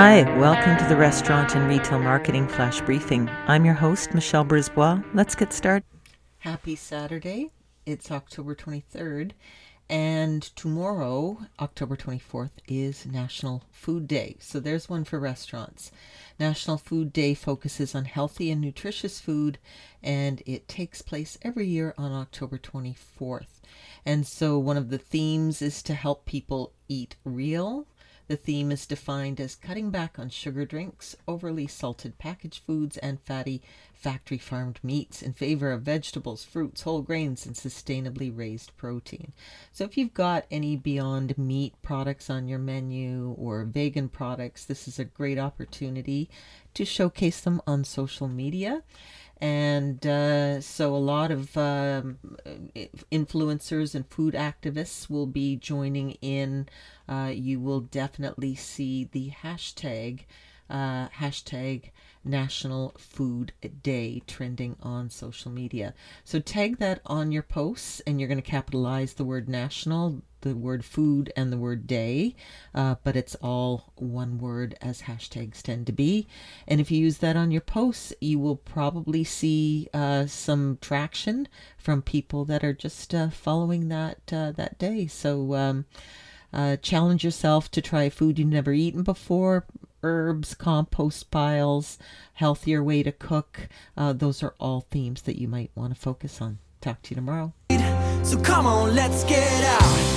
Hi, welcome to the Restaurant and Retail Marketing Flash Briefing. I'm your host, Michelle Brisbois. Let's get started. Happy Saturday. It's October 23rd, and tomorrow, October 24th, is National Food Day. So there's one for restaurants. National Food Day focuses on healthy and nutritious food, and it takes place every year on October 24th. And so one of the themes is to help people eat real the theme is defined as cutting back on sugar drinks, overly salted packaged foods, and fatty factory farmed meats in favor of vegetables, fruits, whole grains, and sustainably raised protein. So, if you've got any Beyond Meat products on your menu or vegan products, this is a great opportunity to showcase them on social media and uh, so a lot of um, influencers and food activists will be joining in. Uh, you will definitely see the hashtag uh, hashtag National Food Day trending on social media. So tag that on your posts, and you're going to capitalize the word national, the word food, and the word day, uh, but it's all one word as hashtags tend to be. And if you use that on your posts, you will probably see uh, some traction from people that are just uh, following that uh, that day. So. Um, uh, challenge yourself to try food you've never eaten before herbs, compost piles, healthier way to cook. Uh, those are all themes that you might want to focus on. Talk to you tomorrow. So come on, let's get out.